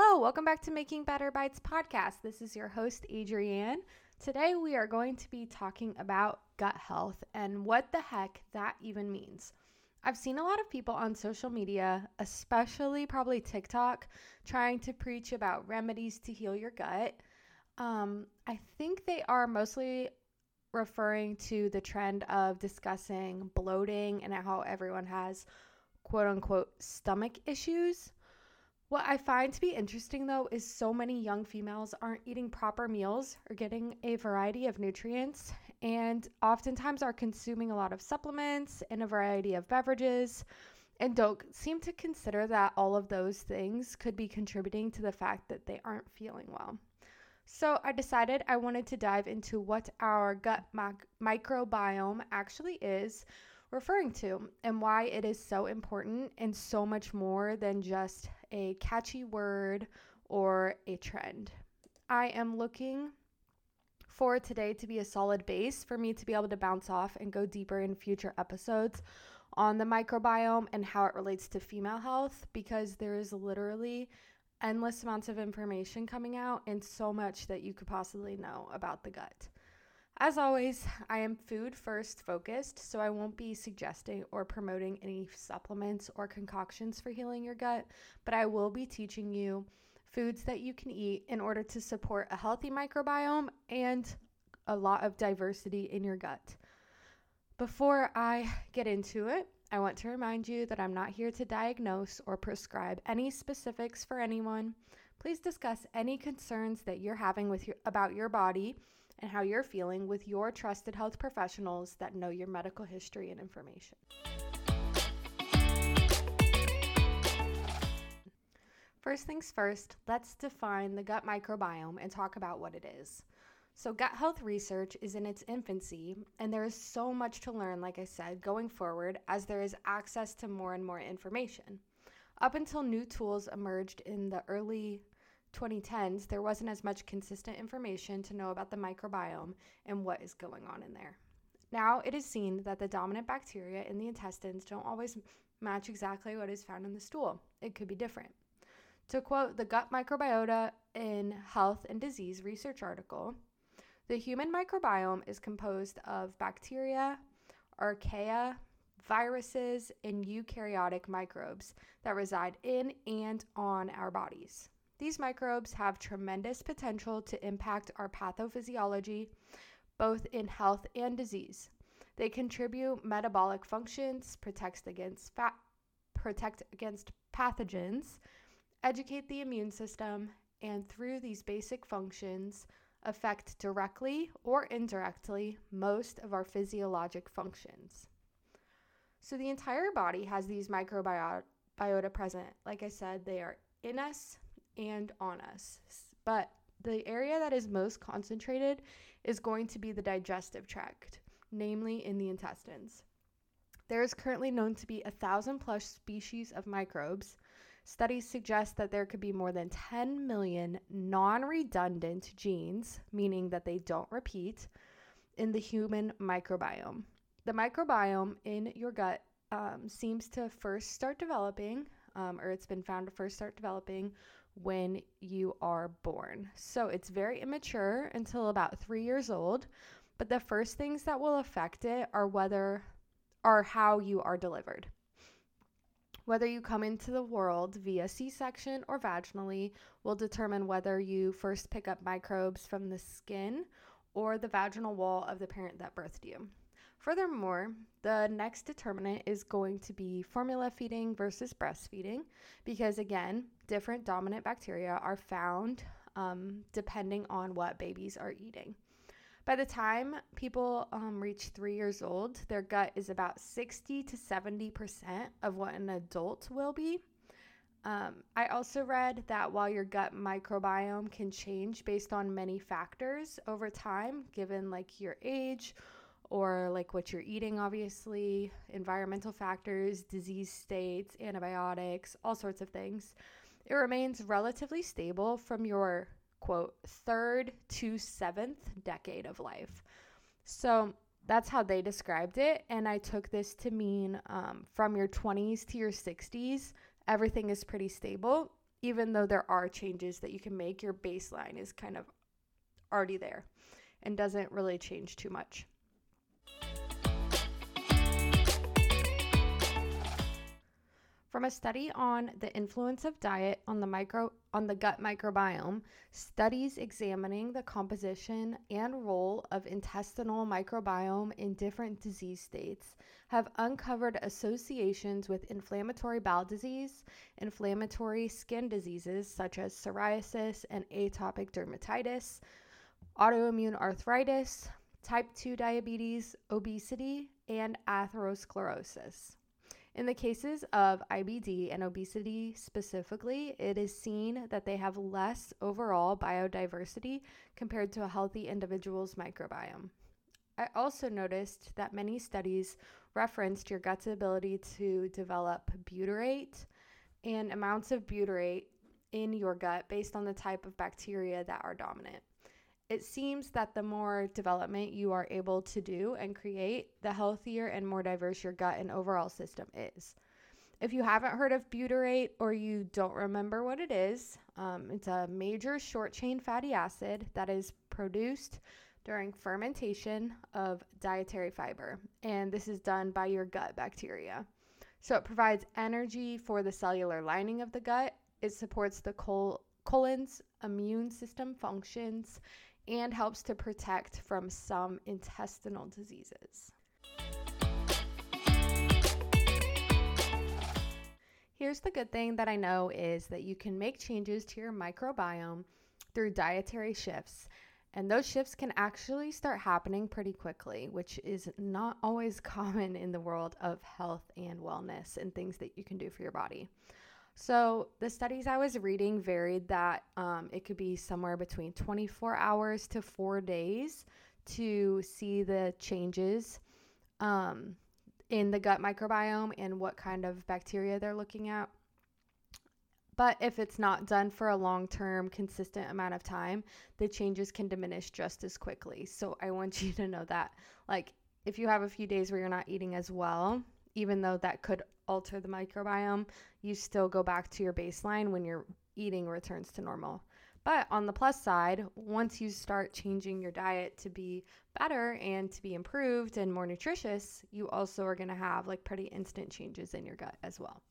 Hello, welcome back to Making Better Bites podcast. This is your host, Adrienne. Today we are going to be talking about gut health and what the heck that even means. I've seen a lot of people on social media, especially probably TikTok, trying to preach about remedies to heal your gut. Um, I think they are mostly referring to the trend of discussing bloating and how everyone has quote unquote stomach issues. What I find to be interesting though is so many young females aren't eating proper meals or getting a variety of nutrients, and oftentimes are consuming a lot of supplements and a variety of beverages, and don't seem to consider that all of those things could be contributing to the fact that they aren't feeling well. So I decided I wanted to dive into what our gut microbiome actually is referring to and why it is so important and so much more than just a catchy word or a trend. I am looking for today to be a solid base for me to be able to bounce off and go deeper in future episodes on the microbiome and how it relates to female health because there is literally endless amounts of information coming out and so much that you could possibly know about the gut. As always, I am food first focused, so I won't be suggesting or promoting any supplements or concoctions for healing your gut, but I will be teaching you foods that you can eat in order to support a healthy microbiome and a lot of diversity in your gut. Before I get into it, I want to remind you that I'm not here to diagnose or prescribe any specifics for anyone. Please discuss any concerns that you're having with your, about your body and how you're feeling with your trusted health professionals that know your medical history and information. First things first, let's define the gut microbiome and talk about what it is. So, gut health research is in its infancy, and there is so much to learn, like I said, going forward as there is access to more and more information. Up until new tools emerged in the early 2010s, there wasn't as much consistent information to know about the microbiome and what is going on in there. Now it is seen that the dominant bacteria in the intestines don't always match exactly what is found in the stool. It could be different. To quote the Gut Microbiota in Health and Disease research article, the human microbiome is composed of bacteria, archaea, viruses, and eukaryotic microbes that reside in and on our bodies. These microbes have tremendous potential to impact our pathophysiology, both in health and disease. They contribute metabolic functions, protect against fat, protect against pathogens, educate the immune system, and through these basic functions, affect directly or indirectly most of our physiologic functions. So the entire body has these microbiota present. Like I said, they are in us, and on us. But the area that is most concentrated is going to be the digestive tract, namely in the intestines. There is currently known to be a thousand plus species of microbes. Studies suggest that there could be more than 10 million non redundant genes, meaning that they don't repeat, in the human microbiome. The microbiome in your gut um, seems to first start developing, um, or it's been found to first start developing when you are born. So it's very immature until about three years old. But the first things that will affect it are whether are how you are delivered. Whether you come into the world via C section or vaginally will determine whether you first pick up microbes from the skin or the vaginal wall of the parent that birthed you. Furthermore, the next determinant is going to be formula feeding versus breastfeeding because, again, different dominant bacteria are found um, depending on what babies are eating. By the time people um, reach three years old, their gut is about 60 to 70% of what an adult will be. Um, I also read that while your gut microbiome can change based on many factors over time, given like your age or like what you're eating, obviously, environmental factors, disease states, antibiotics, all sorts of things. It remains relatively stable from your quote third to seventh decade of life. So that's how they described it. And I took this to mean um, from your 20s to your 60s, everything is pretty stable. even though there are changes that you can make, your baseline is kind of already there and doesn't really change too much. From a study on the influence of diet on the micro on the gut microbiome, studies examining the composition and role of intestinal microbiome in different disease states have uncovered associations with inflammatory bowel disease, inflammatory skin diseases such as psoriasis and atopic dermatitis, autoimmune arthritis, type 2 diabetes, obesity, and atherosclerosis. In the cases of IBD and obesity specifically, it is seen that they have less overall biodiversity compared to a healthy individual's microbiome. I also noticed that many studies referenced your gut's ability to develop butyrate and amounts of butyrate in your gut based on the type of bacteria that are dominant it seems that the more development you are able to do and create, the healthier and more diverse your gut and overall system is. If you haven't heard of butyrate or you don't remember what it is, um, it's a major short chain fatty acid that is produced during fermentation of dietary fiber. And this is done by your gut bacteria. So it provides energy for the cellular lining of the gut. It supports the col- colon's immune system functions and helps to protect from some intestinal diseases. Here's the good thing that I know is that you can make changes to your microbiome through dietary shifts. And those shifts can actually start happening pretty quickly, which is not always common in the world of health and wellness and things that you can do for your body. So the studies I was reading varied that um, it could be somewhere between 24 hours to four days to see the changes um, in the gut microbiome and what kind of bacteria they're looking at. But if it's not done for a long term, consistent amount of time, the changes can diminish just as quickly. So I want you to know that. Like, if you have a few days where you're not eating as well, even though that could alter the microbiome, you still go back to your baseline when your eating returns to normal. But on the plus side, once you start changing your diet to be better and to be improved and more nutritious, you also are going to have like pretty instant changes in your gut as well.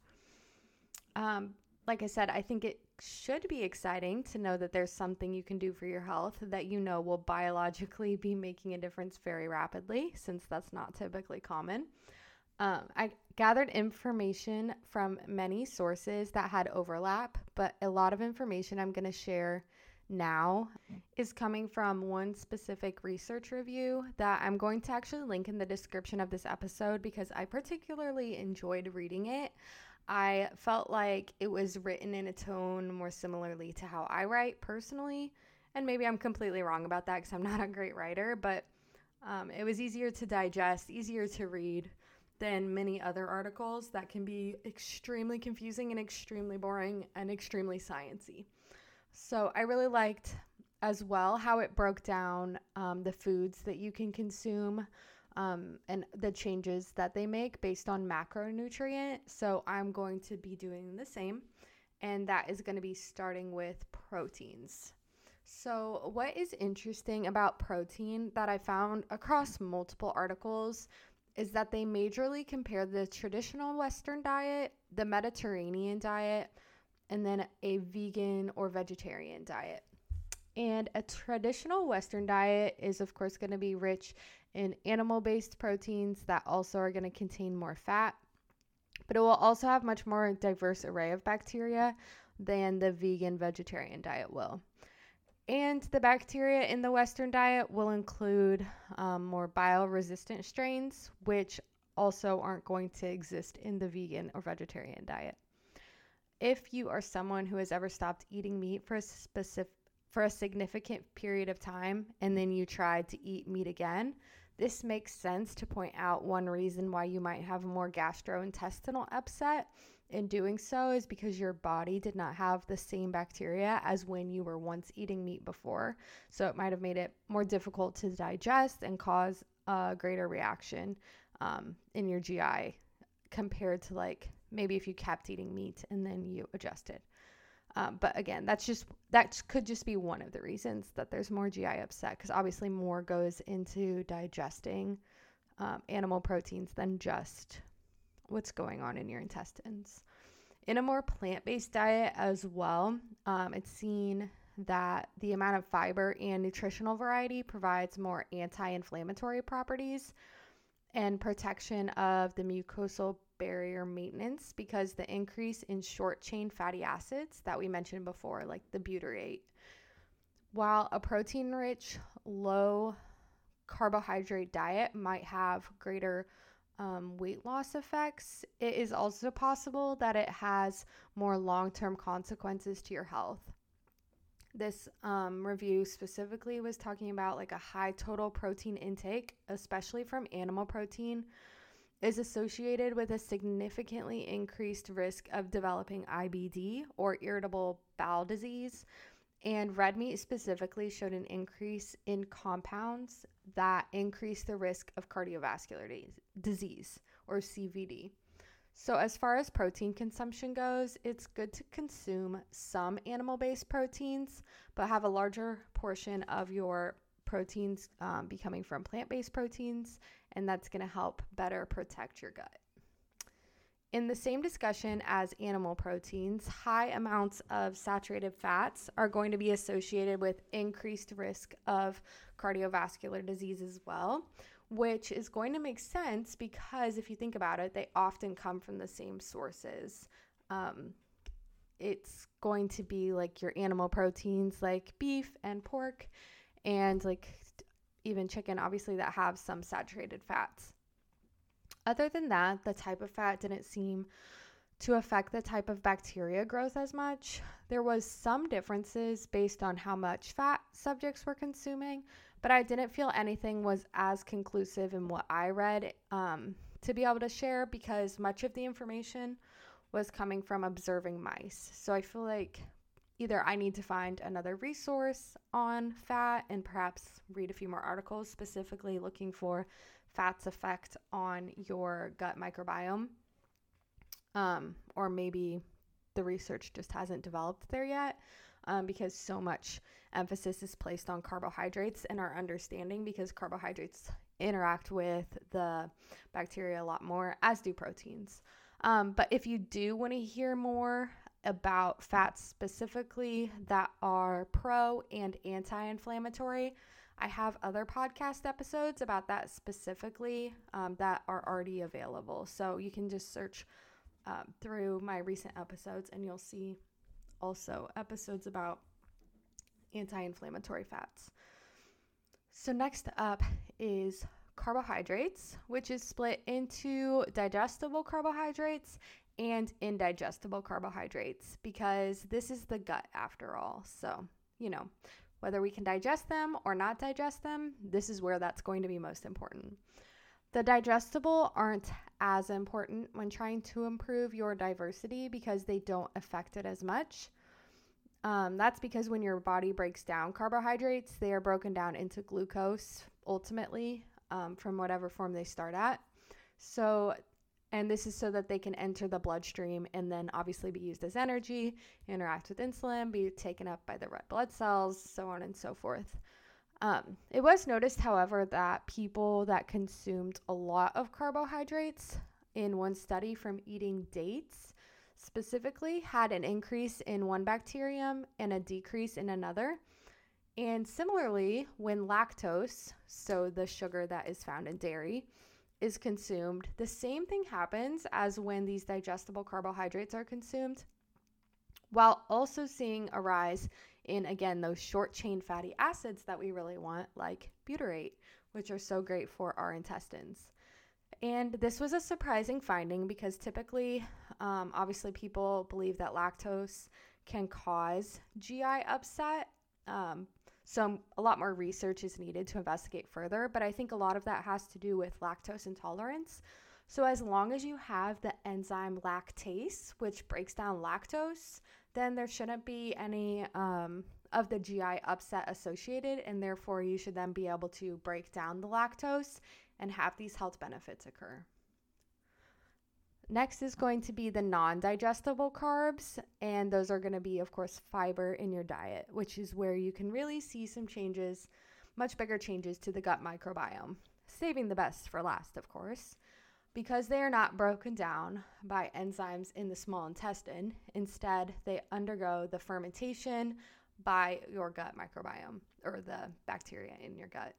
Um, like I said, I think it should be exciting to know that there's something you can do for your health that you know will biologically be making a difference very rapidly, since that's not typically common. Um, I gathered information from many sources that had overlap, but a lot of information I'm going to share now is coming from one specific research review that I'm going to actually link in the description of this episode because I particularly enjoyed reading it. I felt like it was written in a tone more similarly to how I write personally. And maybe I'm completely wrong about that because I'm not a great writer, but um, it was easier to digest, easier to read than many other articles that can be extremely confusing and extremely boring and extremely sciency. So I really liked as well how it broke down um, the foods that you can consume um, and the changes that they make based on macronutrient. So I'm going to be doing the same, and that is going to be starting with proteins. So, what is interesting about protein that I found across multiple articles is that they majorly compare the traditional Western diet, the Mediterranean diet, and then a vegan or vegetarian diet. And a traditional Western diet is, of course, going to be rich in animal based proteins that also are going to contain more fat, but it will also have much more diverse array of bacteria than the vegan vegetarian diet will. And the bacteria in the Western diet will include um, more bioresistant strains, which also aren't going to exist in the vegan or vegetarian diet. If you are someone who has ever stopped eating meat for a specific for a significant period of time and then you tried to eat meat again, this makes sense to point out one reason why you might have more gastrointestinal upset in doing so is because your body did not have the same bacteria as when you were once eating meat before. So it might have made it more difficult to digest and cause a greater reaction um, in your GI compared to like maybe if you kept eating meat and then you adjusted. Um, but again, that's just that could just be one of the reasons that there's more GI upset because obviously more goes into digesting um, animal proteins than just what's going on in your intestines. In a more plant based diet as well, um, it's seen that the amount of fiber and nutritional variety provides more anti inflammatory properties and protection of the mucosal barrier maintenance because the increase in short chain fatty acids that we mentioned before, like the butyrate, while a protein rich, low carbohydrate diet might have greater um, weight loss effects, it is also possible that it has more long term consequences to your health. This um, review specifically was talking about like a high total protein intake, especially from animal protein, is associated with a significantly increased risk of developing IBD or irritable bowel disease. And red meat specifically showed an increase in compounds that increase the risk of cardiovascular disease or CVD. So, as far as protein consumption goes, it's good to consume some animal based proteins, but have a larger portion of your proteins um, becoming from plant based proteins, and that's going to help better protect your gut. In the same discussion as animal proteins, high amounts of saturated fats are going to be associated with increased risk of cardiovascular disease as well, which is going to make sense because if you think about it, they often come from the same sources. Um, it's going to be like your animal proteins like beef and pork and like even chicken, obviously, that have some saturated fats. Other than that, the type of fat didn't seem to affect the type of bacteria growth as much. There was some differences based on how much fat subjects were consuming, but I didn't feel anything was as conclusive in what I read um, to be able to share because much of the information was coming from observing mice. So I feel like either I need to find another resource on fat and perhaps read a few more articles specifically looking for fat's effect on your gut microbiome. Um, or maybe the research just hasn't developed there yet um, because so much emphasis is placed on carbohydrates and our understanding because carbohydrates interact with the bacteria a lot more, as do proteins. Um, but if you do want to hear more about fats specifically that are pro and anti inflammatory, I have other podcast episodes about that specifically um, that are already available. So you can just search um, through my recent episodes and you'll see also episodes about anti inflammatory fats. So, next up is carbohydrates, which is split into digestible carbohydrates and indigestible carbohydrates because this is the gut after all. So, you know, whether we can digest them or not digest them, this is where that's going to be most important. The digestible aren't as important when trying to improve your diversity because they don't affect it as much. Um, that's because when your body breaks down carbohydrates, they are broken down into glucose ultimately um, from whatever form they start at. So and this is so that they can enter the bloodstream and then obviously be used as energy, interact with insulin, be taken up by the red blood cells, so on and so forth. Um, it was noticed, however, that people that consumed a lot of carbohydrates in one study from eating dates specifically had an increase in one bacterium and a decrease in another. And similarly, when lactose, so the sugar that is found in dairy, is consumed, the same thing happens as when these digestible carbohydrates are consumed, while also seeing a rise in, again, those short chain fatty acids that we really want, like butyrate, which are so great for our intestines. And this was a surprising finding because typically, um, obviously, people believe that lactose can cause GI upset. Um, so, a lot more research is needed to investigate further, but I think a lot of that has to do with lactose intolerance. So, as long as you have the enzyme lactase, which breaks down lactose, then there shouldn't be any um, of the GI upset associated, and therefore you should then be able to break down the lactose and have these health benefits occur. Next is going to be the non digestible carbs, and those are going to be, of course, fiber in your diet, which is where you can really see some changes, much bigger changes to the gut microbiome. Saving the best for last, of course, because they are not broken down by enzymes in the small intestine. Instead, they undergo the fermentation by your gut microbiome or the bacteria in your gut.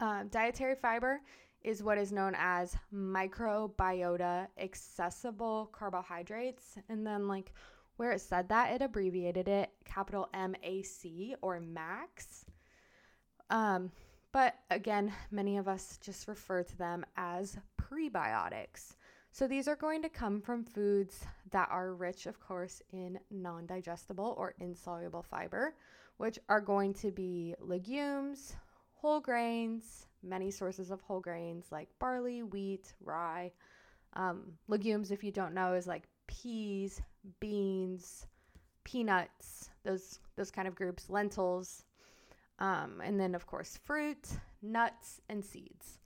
Um, dietary fiber is what is known as microbiota accessible carbohydrates. And then, like, where it said that, it abbreviated it capital MAC or MAX. Um, but again, many of us just refer to them as prebiotics. So these are going to come from foods that are rich, of course, in non digestible or insoluble fiber, which are going to be legumes, whole grains, many sources of whole grains like barley, wheat, rye. Um, legumes, if you don't know, is like peas, beans, peanuts, those those kind of groups, lentils, um, and then of course fruit, nuts, and seeds.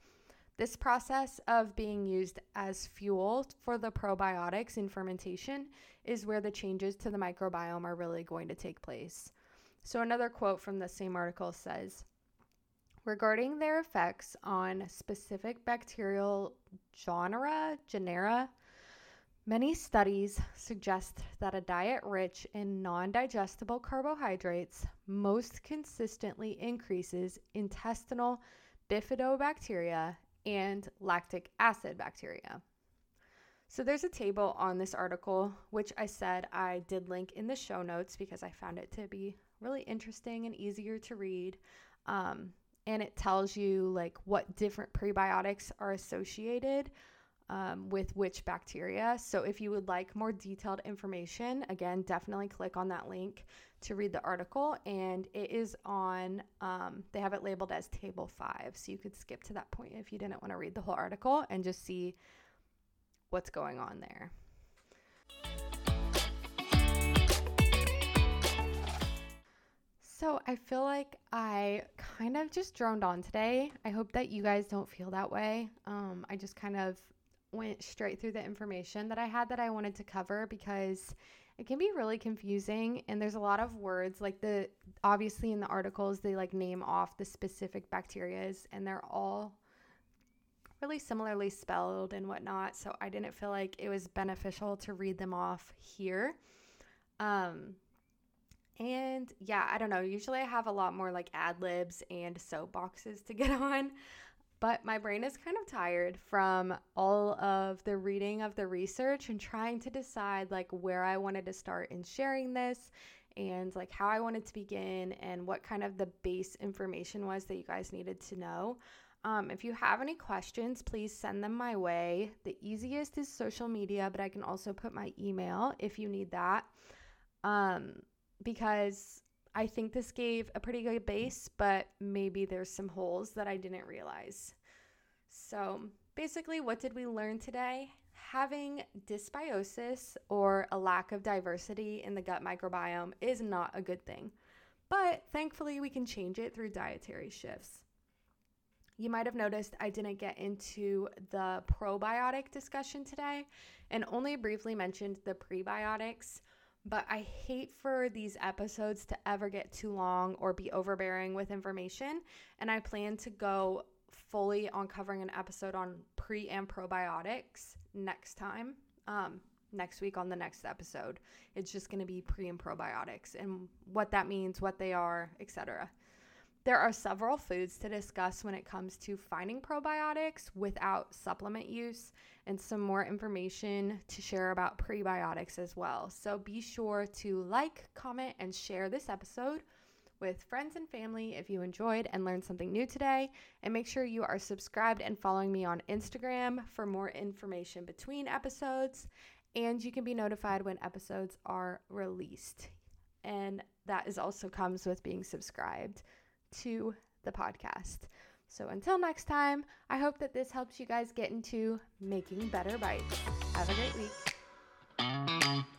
This process of being used as fuel for the probiotics in fermentation is where the changes to the microbiome are really going to take place. So, another quote from the same article says regarding their effects on specific bacterial genera, genera, many studies suggest that a diet rich in non-digestible carbohydrates most consistently increases intestinal bifidobacteria and lactic acid bacteria. So there's a table on this article, which I said I did link in the show notes because I found it to be really interesting and easier to read. Um, and it tells you like what different prebiotics are associated um, with which bacteria. So if you would like more detailed information, again, definitely click on that link to read the article. And it is on, um, they have it labeled as table five. So you could skip to that point if you didn't want to read the whole article and just see what's going on there. So I feel like I kind of just droned on today. I hope that you guys don't feel that way. Um, I just kind of went straight through the information that I had that I wanted to cover because it can be really confusing and there's a lot of words like the obviously in the articles they like name off the specific bacterias and they're all really similarly spelled and whatnot. So I didn't feel like it was beneficial to read them off here. Um, and yeah, I don't know. Usually I have a lot more like ad libs and soapboxes to get on, but my brain is kind of tired from all of the reading of the research and trying to decide like where I wanted to start in sharing this and like how I wanted to begin and what kind of the base information was that you guys needed to know. Um, if you have any questions, please send them my way. The easiest is social media, but I can also put my email if you need that. Um, because I think this gave a pretty good base, but maybe there's some holes that I didn't realize. So, basically, what did we learn today? Having dysbiosis or a lack of diversity in the gut microbiome is not a good thing, but thankfully, we can change it through dietary shifts. You might have noticed I didn't get into the probiotic discussion today and only briefly mentioned the prebiotics but I hate for these episodes to ever get too long or be overbearing with information. And I plan to go fully on covering an episode on pre and probiotics next time. Um, next week on the next episode. It's just going to be pre and probiotics and what that means, what they are, etc. There are several foods to discuss when it comes to finding probiotics without supplement use, and some more information to share about prebiotics as well. So be sure to like, comment, and share this episode with friends and family if you enjoyed and learned something new today. And make sure you are subscribed and following me on Instagram for more information between episodes. And you can be notified when episodes are released. And that is also comes with being subscribed to the podcast. So until next time, I hope that this helps you guys get into making better bites. Have a great week.